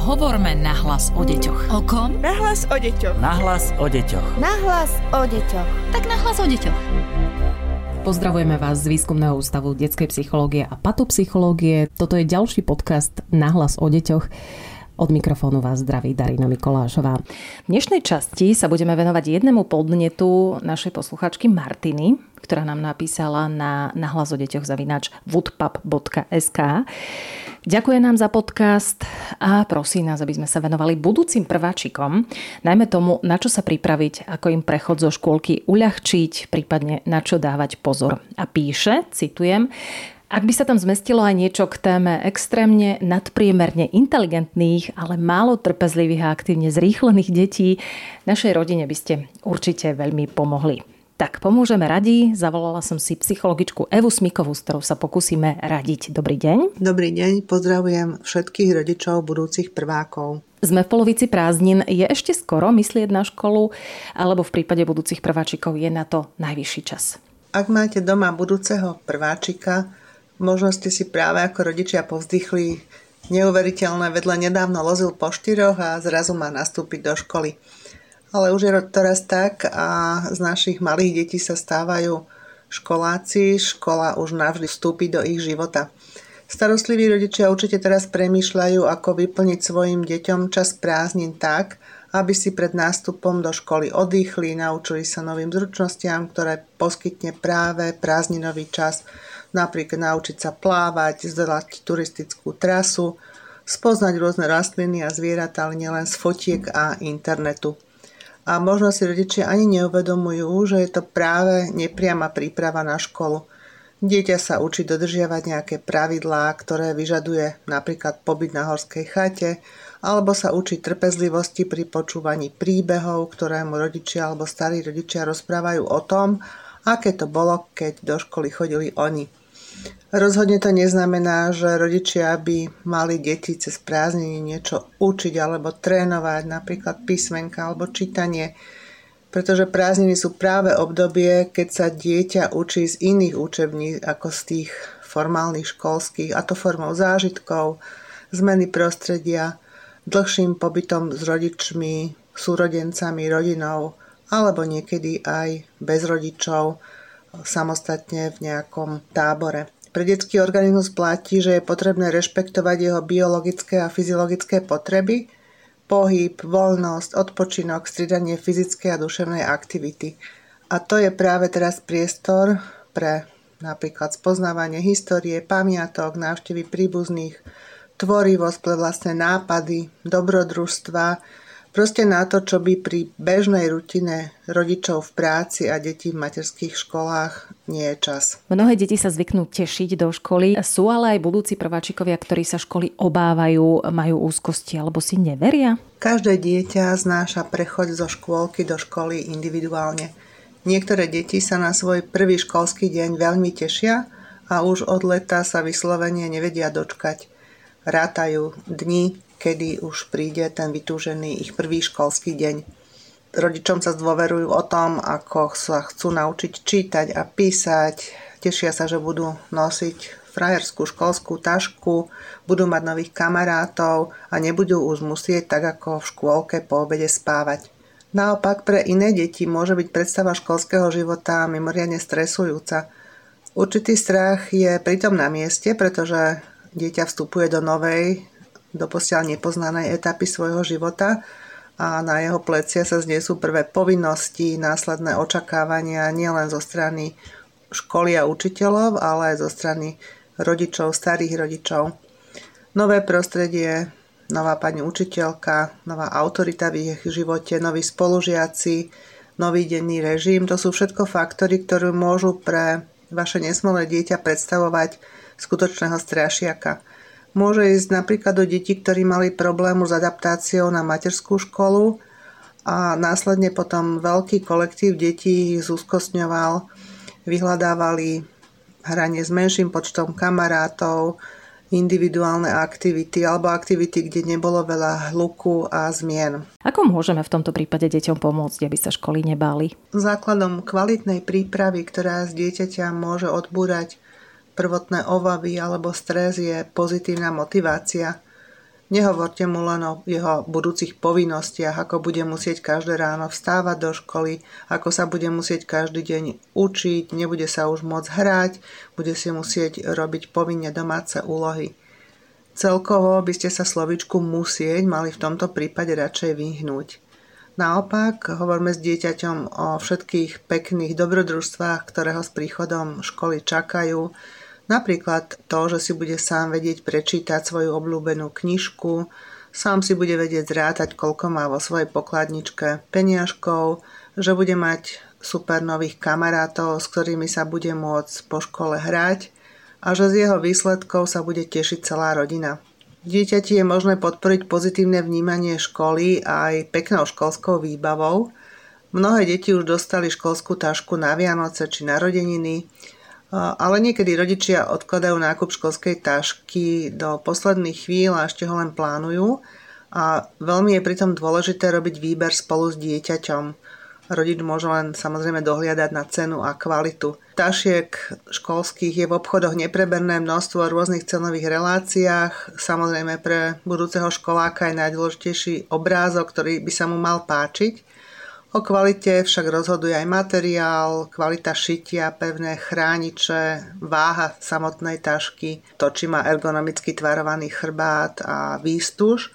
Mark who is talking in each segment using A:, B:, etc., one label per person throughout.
A: Hovorme nahlas o deťoch.
B: O kom?
C: Nahlas o deťoch.
D: Nahlas o deťoch.
E: Nahlas o deťoch.
B: Tak nahlas o deťoch.
F: Pozdravujeme vás z Výskumného ústavu detskej psychológie a patopsychológie. Toto je ďalší podcast Nahlas o deťoch. Od mikrofónu vás zdraví Darina Mikolášová. V dnešnej časti sa budeme venovať jednému podnetu našej posluchačky Martiny, ktorá nám napísala na nahlas o deťoch zavinač woodpub.sk. Ďakuje nám za podcast a prosí nás, aby sme sa venovali budúcim prváčikom, najmä tomu, na čo sa pripraviť, ako im prechod zo škôlky uľahčiť, prípadne na čo dávať pozor. A píše, citujem, ak by sa tam zmestilo aj niečo k téme extrémne nadpriemerne inteligentných, ale málo trpezlivých a aktívne zrýchlených detí, našej rodine by ste určite veľmi pomohli. Tak pomôžeme radi. Zavolala som si psychologičku Evu Smikovú, s ktorou sa pokúsime radiť. Dobrý deň.
G: Dobrý deň, pozdravujem všetkých rodičov budúcich prvákov.
F: Sme v polovici prázdnin. Je ešte skoro myslieť na školu, alebo v prípade budúcich prváčikov je na to najvyšší čas?
G: Ak máte doma budúceho prváčika, Možno ste si práve ako rodičia povzdychli neuveriteľné vedle nedávno lozil po štyroch a zrazu má nastúpiť do školy. Ale už je to raz tak a z našich malých detí sa stávajú školáci, škola už navždy vstúpi do ich života. Starostliví rodičia určite teraz premýšľajú, ako vyplniť svojim deťom čas prázdnin tak, aby si pred nástupom do školy oddychli, naučili sa novým zručnostiam, ktoré poskytne práve prázdninový čas – napríklad naučiť sa plávať, zdolať turistickú trasu, spoznať rôzne rastliny a zvieratá, ale nielen z fotiek a internetu. A možno si rodičia ani neuvedomujú, že je to práve nepriama príprava na školu. Dieťa sa učí dodržiavať nejaké pravidlá, ktoré vyžaduje napríklad pobyt na horskej chate, alebo sa učí trpezlivosti pri počúvaní príbehov, ktoré mu rodičia alebo starí rodičia rozprávajú o tom, aké to bolo, keď do školy chodili oni. Rozhodne to neznamená, že rodičia by mali deti cez prázdniny niečo učiť alebo trénovať, napríklad písmenka alebo čítanie, pretože prázdniny sú práve obdobie, keď sa dieťa učí z iných učební ako z tých formálnych školských, a to formou zážitkov, zmeny prostredia, dlhším pobytom s rodičmi, súrodencami, rodinou, alebo niekedy aj bez rodičov, samostatne v nejakom tábore. Pre detský organizmus platí, že je potrebné rešpektovať jeho biologické a fyziologické potreby, pohyb, voľnosť, odpočinok, stridanie fyzickej a duševnej aktivity. A to je práve teraz priestor pre napríklad spoznávanie histórie, pamiatok, návštevy príbuzných, tvorivosť pre vlastné nápady, dobrodružstva, Proste na to, čo by pri bežnej rutine rodičov v práci a detí v materských školách nie je čas.
F: Mnohé deti sa zvyknú tešiť do školy. Sú ale aj budúci prváčikovia, ktorí sa školy obávajú, majú úzkosti alebo si neveria?
G: Každé dieťa znáša prechod zo škôlky do školy individuálne. Niektoré deti sa na svoj prvý školský deň veľmi tešia a už od leta sa vyslovene nevedia dočkať. Rátajú dni, kedy už príde ten vytúžený ich prvý školský deň. Rodičom sa zdôverujú o tom, ako sa chcú naučiť čítať a písať. Tešia sa, že budú nosiť frajerskú školskú tašku, budú mať nových kamarátov a nebudú už musieť tak ako v škôlke po obede spávať. Naopak pre iné deti môže byť predstava školského života mimoriadne stresujúca. Určitý strach je pritom na mieste, pretože dieťa vstupuje do novej, doposiaľ nepoznanej etapy svojho života a na jeho plecia sa znesú prvé povinnosti, následné očakávania nielen zo strany školy a učiteľov, ale aj zo strany rodičov, starých rodičov. Nové prostredie, nová pani učiteľka, nová autorita v ich živote, noví spolužiaci, nový denný režim, to sú všetko faktory, ktoré môžu pre vaše nesmolé dieťa predstavovať skutočného strašiaka. Môže ísť napríklad do detí, ktorí mali problému s adaptáciou na materskú školu a následne potom veľký kolektív detí ich zúskostňoval, vyhľadávali hranie s menším počtom kamarátov, individuálne aktivity alebo aktivity, kde nebolo veľa hluku a zmien.
F: Ako môžeme v tomto prípade deťom pomôcť, aby sa školy nebáli?
G: Základom kvalitnej prípravy, ktorá z dieťaťa môže odbúrať prvotné obavy alebo stres je pozitívna motivácia. Nehovorte mu len o jeho budúcich povinnostiach, ako bude musieť každé ráno vstávať do školy, ako sa bude musieť každý deň učiť, nebude sa už môcť hrať, bude si musieť robiť povinne domáce úlohy. Celkovo by ste sa slovičku musieť mali v tomto prípade radšej vyhnúť. Naopak, hovorme s dieťaťom o všetkých pekných dobrodružstvách, ktoré ho s príchodom školy čakajú, Napríklad to, že si bude sám vedieť prečítať svoju obľúbenú knižku, sám si bude vedieť zrátať, koľko má vo svojej pokladničke peniažkov, že bude mať super nových kamarátov, s ktorými sa bude môcť po škole hrať a že z jeho výsledkov sa bude tešiť celá rodina. Dieťati je možné podporiť pozitívne vnímanie školy aj peknou školskou výbavou. Mnohé deti už dostali školskú tašku na Vianoce či narodeniny, ale niekedy rodičia odkladajú nákup školskej tašky do posledných chvíľ a ešte ho len plánujú. A veľmi je pritom dôležité robiť výber spolu s dieťaťom. Rodič môže len samozrejme dohliadať na cenu a kvalitu. Tašiek školských je v obchodoch nepreberné množstvo v rôznych cenových reláciách. Samozrejme pre budúceho školáka je najdôležitejší obrázok, ktorý by sa mu mal páčiť. O kvalite však rozhoduje aj materiál, kvalita šitia, pevné chrániče, váha samotnej tašky, to, či má ergonomicky tvarovaný chrbát a výstuž.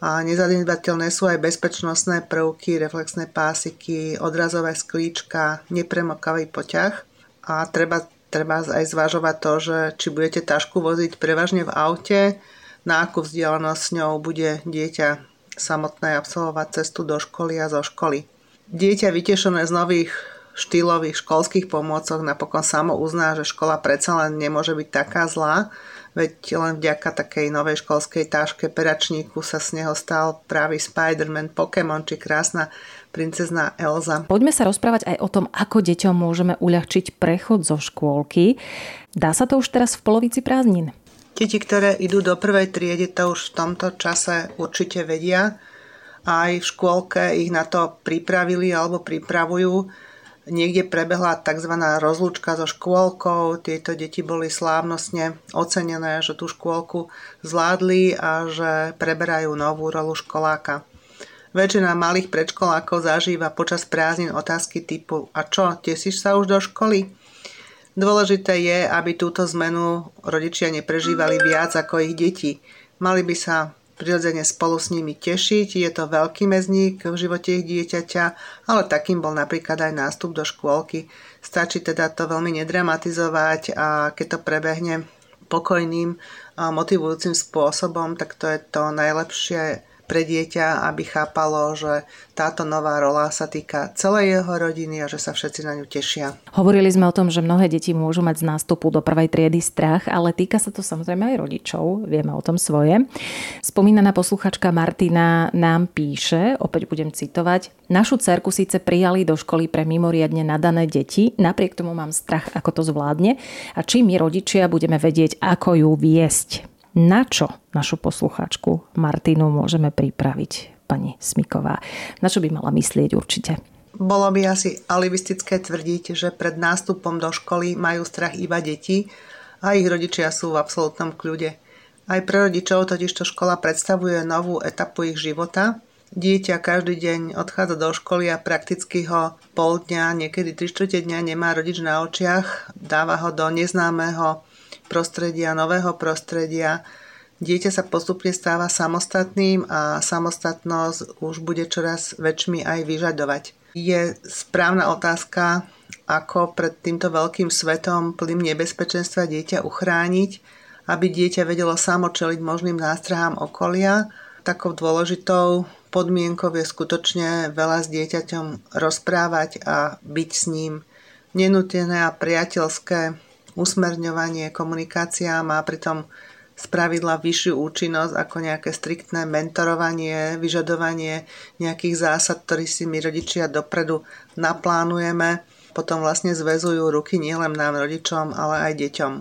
G: A nezanedbateľné sú aj bezpečnostné prvky, reflexné pásiky, odrazové sklíčka, nepremokavý poťah. A treba, treba aj zvažovať to, že či budete tašku voziť prevažne v aute, na akú vzdialenosť s ňou bude dieťa samotné absolvovať cestu do školy a zo školy. Dieťa vytešené z nových štýlových školských pomôcok napokon samo uzná, že škola predsa len nemôže byť taká zlá, veď len vďaka takej novej školskej táške peračníku sa z neho stal právý Spider-Man, Pokémon či krásna princezná Elza.
F: Poďme sa rozprávať aj o tom, ako deťom môžeme uľahčiť prechod zo škôlky. Dá sa to už teraz v polovici prázdnin?
G: Deti, ktoré idú do prvej triedy, to už v tomto čase určite vedia, aj v škôlke ich na to pripravili alebo pripravujú. Niekde prebehla tzv. rozlúčka so škôlkou, tieto deti boli slávnostne ocenené, že tú škôlku zvládli a že preberajú novú rolu školáka. Väčšina malých predškolákov zažíva počas prázdnin otázky typu a čo, tesíš sa už do školy? Dôležité je, aby túto zmenu rodičia neprežívali viac ako ich deti. Mali by sa prirodzene spolu s nimi tešiť. Je to veľký mezník v živote ich dieťaťa, ale takým bol napríklad aj nástup do škôlky. Stačí teda to veľmi nedramatizovať a keď to prebehne pokojným a motivujúcim spôsobom, tak to je to najlepšie pre dieťa, aby chápalo, že táto nová rola sa týka celej jeho rodiny a že sa všetci na ňu tešia.
F: Hovorili sme o tom, že mnohé deti môžu mať z nástupu do prvej triedy strach, ale týka sa to samozrejme aj rodičov, vieme o tom svoje. Spomínaná posluchačka Martina nám píše, opäť budem citovať, našu cerku síce prijali do školy pre mimoriadne nadané deti, napriek tomu mám strach, ako to zvládne a či my rodičia budeme vedieť, ako ju viesť na čo našu poslucháčku Martinu môžeme pripraviť, pani Smiková? Na čo by mala myslieť určite?
G: Bolo by asi alibistické tvrdiť, že pred nástupom do školy majú strach iba deti a ich rodičia sú v absolútnom kľude. Aj pre rodičov totižto škola predstavuje novú etapu ich života. Dieťa každý deň odchádza do školy a prakticky ho pol dňa, niekedy 3 čtvrte dňa nemá rodič na očiach, dáva ho do neznámeho prostredia, nového prostredia. Dieťa sa postupne stáva samostatným a samostatnosť už bude čoraz väčšmi aj vyžadovať. Je správna otázka, ako pred týmto veľkým svetom plným nebezpečenstva dieťa uchrániť, aby dieťa vedelo samo čeliť možným nástrahám okolia. Takou dôležitou podmienkou je skutočne veľa s dieťaťom rozprávať a byť s ním. Nenutené a priateľské usmerňovanie, komunikácia má pritom spravidla vyššiu účinnosť ako nejaké striktné mentorovanie, vyžadovanie nejakých zásad, ktorý si my rodičia dopredu naplánujeme, potom vlastne zväzujú ruky nielen nám rodičom, ale aj deťom.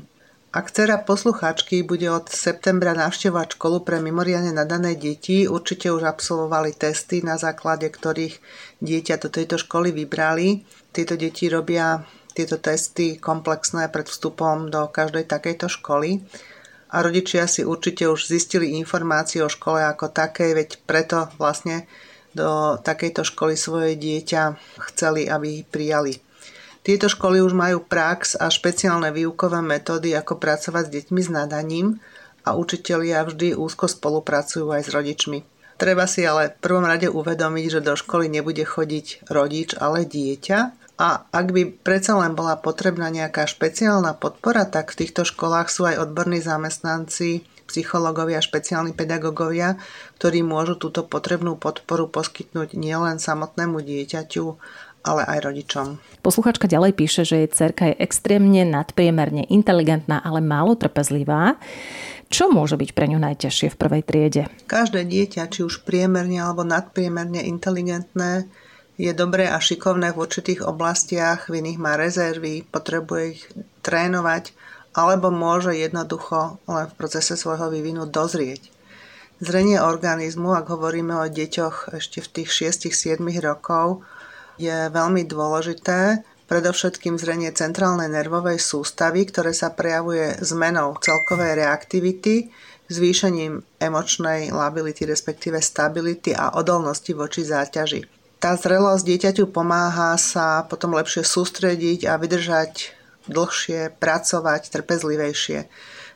G: Ak dcera posluchačky bude od septembra navštevovať školu pre mimoriadne nadané deti, určite už absolvovali testy, na základe ktorých dieťa do tejto školy vybrali. Tieto deti robia tieto testy komplexné pred vstupom do každej takejto školy. a rodičia si určite už zistili informácie o škole ako takej, veď preto vlastne do takejto školy svoje dieťa chceli, aby ich prijali. Tieto školy už majú prax a špeciálne výukové metódy, ako pracovať s deťmi s nadaním a učitelia vždy úzko spolupracujú aj s rodičmi. Treba si ale v prvom rade uvedomiť, že do školy nebude chodiť rodič, ale dieťa a ak by predsa len bola potrebná nejaká špeciálna podpora, tak v týchto školách sú aj odborní zamestnanci, psychológovia, špeciálni pedagógovia, ktorí môžu túto potrebnú podporu poskytnúť nielen samotnému dieťaťu, ale aj rodičom.
F: Posluchačka ďalej píše, že jej cerka je extrémne nadpriemerne inteligentná, ale málo trpezlivá. Čo môže byť pre ňu najťažšie v prvej triede?
G: Každé dieťa, či už priemerne alebo nadpriemerne inteligentné, je dobré a šikovné v určitých oblastiach, v iných má rezervy, potrebuje ich trénovať, alebo môže jednoducho len v procese svojho vývinu dozrieť. Zrenie organizmu, ak hovoríme o deťoch ešte v tých 6-7 rokov, je veľmi dôležité, predovšetkým zrenie centrálnej nervovej sústavy, ktoré sa prejavuje zmenou celkovej reaktivity, zvýšením emočnej lability, respektíve stability a odolnosti voči záťaži tá zrelosť dieťaťu pomáha sa potom lepšie sústrediť a vydržať dlhšie, pracovať trpezlivejšie.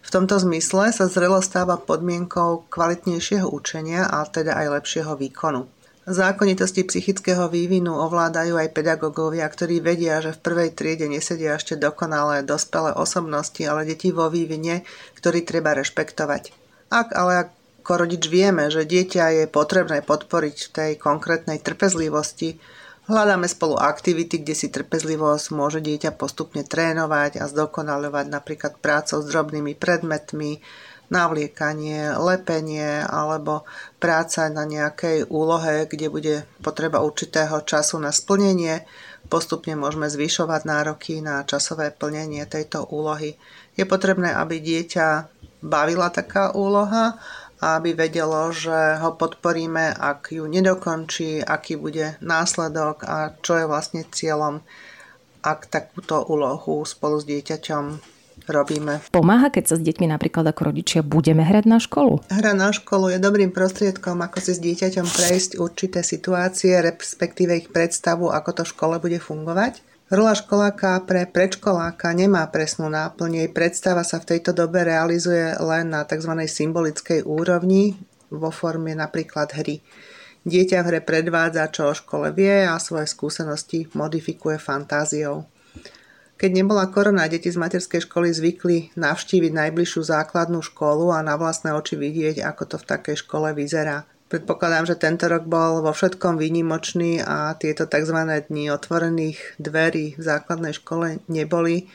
G: V tomto zmysle sa zrelosť stáva podmienkou kvalitnejšieho učenia a teda aj lepšieho výkonu. Zákonitosti psychického vývinu ovládajú aj pedagógovia, ktorí vedia, že v prvej triede nesedia ešte dokonalé dospelé osobnosti, ale deti vo vývine, ktorý treba rešpektovať. Ak ale ako rodič vieme, že dieťa je potrebné podporiť v tej konkrétnej trpezlivosti, hľadáme spolu aktivity, kde si trpezlivosť môže dieťa postupne trénovať a zdokonalovať napríklad prácou s drobnými predmetmi, navliekanie, lepenie alebo práca na nejakej úlohe, kde bude potreba určitého času na splnenie. Postupne môžeme zvyšovať nároky na časové plnenie tejto úlohy. Je potrebné, aby dieťa bavila taká úloha aby vedelo, že ho podporíme, ak ju nedokončí, aký bude následok a čo je vlastne cieľom, ak takúto úlohu spolu s dieťaťom robíme.
F: Pomáha, keď sa s deťmi napríklad ako rodičia budeme hrať na školu?
G: Hra na školu je dobrým prostriedkom, ako si s dieťaťom prejsť určité situácie, respektíve ich predstavu, ako to v škole bude fungovať. Rola školáka pre predškoláka nemá presnú náplň, jej predstava sa v tejto dobe realizuje len na tzv. symbolickej úrovni vo forme napríklad hry. Dieťa v hre predvádza, čo o škole vie a svoje skúsenosti modifikuje fantáziou. Keď nebola korona, deti z materskej školy zvykli navštíviť najbližšiu základnú školu a na vlastné oči vidieť, ako to v takej škole vyzerá. Predpokladám, že tento rok bol vo všetkom výnimočný a tieto tzv. dni otvorených dverí v základnej škole neboli.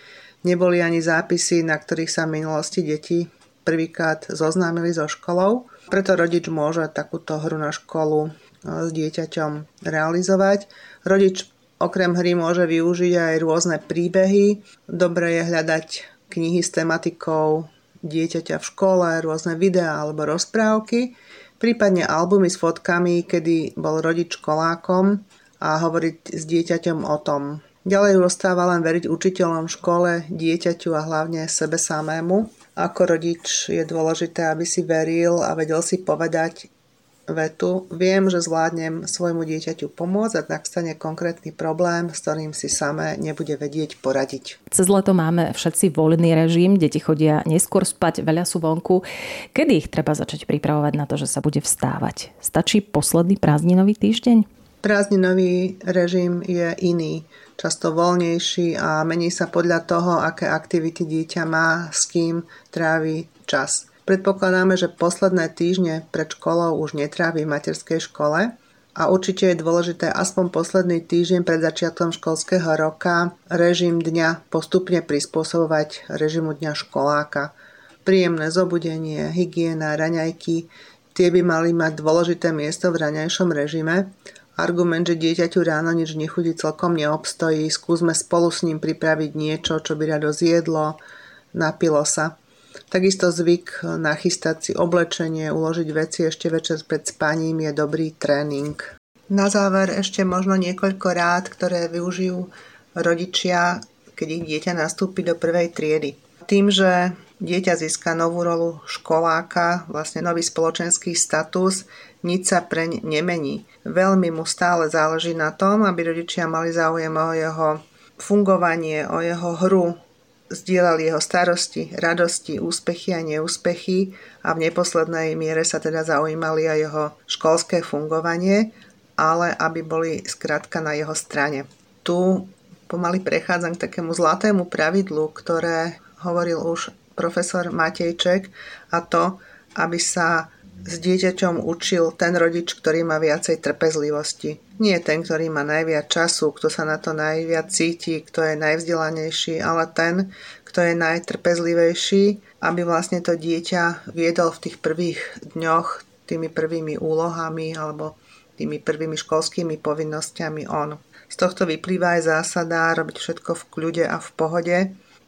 G: Neboli ani zápisy, na ktorých sa v minulosti deti prvýkrát zoznámili so školou. Preto rodič môže takúto hru na školu e, s dieťaťom realizovať. Rodič okrem hry môže využiť aj rôzne príbehy. Dobre je hľadať knihy s tematikou dieťaťa v škole, rôzne videá alebo rozprávky prípadne albumy s fotkami, kedy bol rodič školákom a hovoriť s dieťaťom o tom. Ďalej ostáva len veriť učiteľom v škole, dieťaťu a hlavne sebe samému. Ako rodič je dôležité, aby si veril a vedel si povedať, vetu Viem, že zvládnem svojmu dieťaťu pomôcť, ak stane konkrétny problém, s ktorým si samé nebude vedieť poradiť.
F: Cez leto máme všetci voľný režim, deti chodia neskôr spať, veľa sú vonku. Kedy ich treba začať pripravovať na to, že sa bude vstávať? Stačí posledný prázdninový týždeň?
G: Prázdninový režim je iný, často voľnejší a mení sa podľa toho, aké aktivity dieťa má, s kým trávi čas. Predpokladáme, že posledné týždne pred školou už netrávi v materskej škole a určite je dôležité aspoň posledný týždeň pred začiatkom školského roka režim dňa postupne prispôsobovať režimu dňa školáka. Príjemné zobudenie, hygiena, raňajky, tie by mali mať dôležité miesto v raňajšom režime. Argument, že dieťaťu ráno nič nechudí celkom neobstojí, skúsme spolu s ním pripraviť niečo, čo by rado zjedlo, napilo sa. Takisto zvyk nachystať si oblečenie, uložiť veci ešte večer pred spaním je dobrý tréning. Na záver ešte možno niekoľko rád, ktoré využijú rodičia, keď ich dieťa nastúpi do prvej triedy. Tým, že dieťa získa novú rolu školáka, vlastne nový spoločenský status, nič sa preň nemení. Veľmi mu stále záleží na tom, aby rodičia mali záujem o jeho fungovanie, o jeho hru, zdieľali jeho starosti, radosti, úspechy a neúspechy a v neposlednej miere sa teda zaujímali aj jeho školské fungovanie, ale aby boli skrátka na jeho strane. Tu pomaly prechádzam k takému zlatému pravidlu, ktoré hovoril už profesor Matejček a to, aby sa s dieťaťom učil ten rodič, ktorý má viacej trpezlivosti. Nie ten, ktorý má najviac času, kto sa na to najviac cíti, kto je najvzdelanejší, ale ten, kto je najtrpezlivejší, aby vlastne to dieťa viedol v tých prvých dňoch tými prvými úlohami alebo tými prvými školskými povinnosťami on. Z tohto vyplýva aj zásada robiť všetko v kľude a v pohode,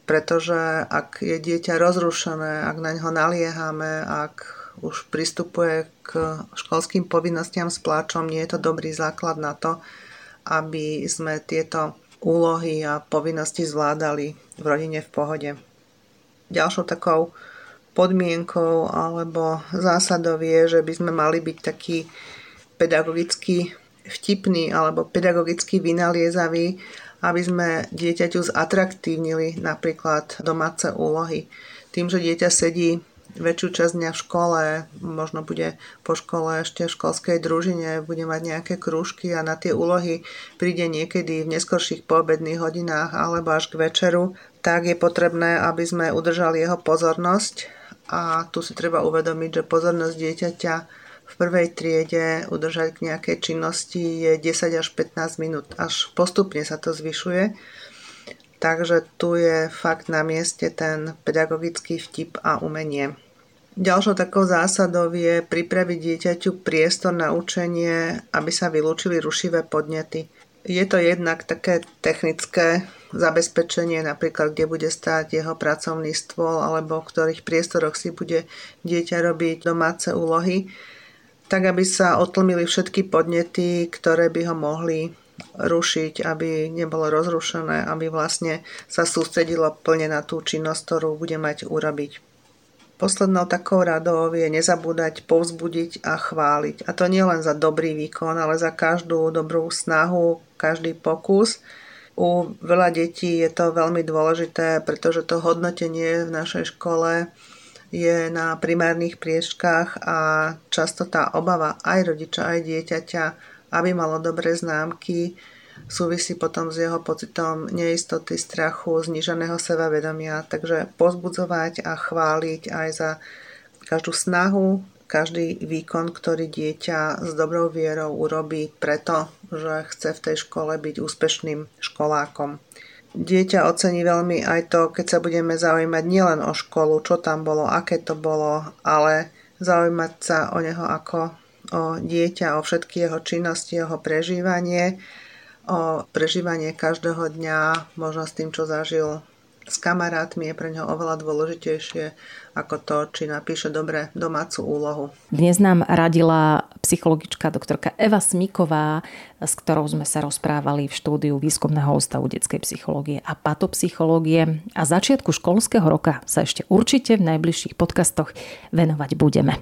G: pretože ak je dieťa rozrušené, ak na ňo naliehame, ak už pristupuje k školským povinnostiam s pláčom, nie je to dobrý základ na to, aby sme tieto úlohy a povinnosti zvládali v rodine v pohode. Ďalšou takou podmienkou alebo zásadou je, že by sme mali byť taký pedagogicky vtipný alebo pedagogicky vynaliezavý, aby sme dieťaťu zatraktívnili napríklad domáce úlohy. Tým, že dieťa sedí väčšiu časť dňa v škole, možno bude po škole ešte v školskej družine, bude mať nejaké krúžky a na tie úlohy príde niekedy v neskorších poobedných hodinách alebo až k večeru, tak je potrebné, aby sme udržali jeho pozornosť. A tu si treba uvedomiť, že pozornosť dieťaťa v prvej triede udržať k nejakej činnosti je 10 až 15 minút, až postupne sa to zvyšuje Takže tu je fakt na mieste ten pedagogický vtip a umenie. Ďalšou takou zásadou je pripraviť dieťaťu priestor na učenie, aby sa vylúčili rušivé podnety. Je to jednak také technické zabezpečenie, napríklad kde bude stáť jeho pracovný stôl alebo v ktorých priestoroch si bude dieťa robiť domáce úlohy, tak aby sa otlmili všetky podnety, ktoré by ho mohli rušiť, aby nebolo rozrušené, aby vlastne sa sústredilo plne na tú činnosť, ktorú bude mať urobiť. Poslednou takou radou je nezabúdať povzbudiť a chváliť. A to nie len za dobrý výkon, ale za každú dobrú snahu, každý pokus. U veľa detí je to veľmi dôležité, pretože to hodnotenie v našej škole je na primárnych priečkách a často tá obava aj rodiča, aj dieťaťa aby malo dobré známky, súvisí potom s jeho pocitom neistoty, strachu, zniženého sebavedomia. Takže pozbudzovať a chváliť aj za každú snahu, každý výkon, ktorý dieťa s dobrou vierou urobí preto, že chce v tej škole byť úspešným školákom. Dieťa ocení veľmi aj to, keď sa budeme zaujímať nielen o školu, čo tam bolo, aké to bolo, ale zaujímať sa o neho ako o dieťa, o všetky jeho činnosti, jeho prežívanie, o prežívanie každého dňa, možno s tým, čo zažil s kamarátmi je pre ňo oveľa dôležitejšie ako to, či napíše dobre domácu úlohu.
F: Dnes nám radila psychologička doktorka Eva Smiková, s ktorou sme sa rozprávali v štúdiu Výskumného ústavu detskej psychológie a patopsychológie. A začiatku školského roka sa ešte určite v najbližších podcastoch venovať budeme.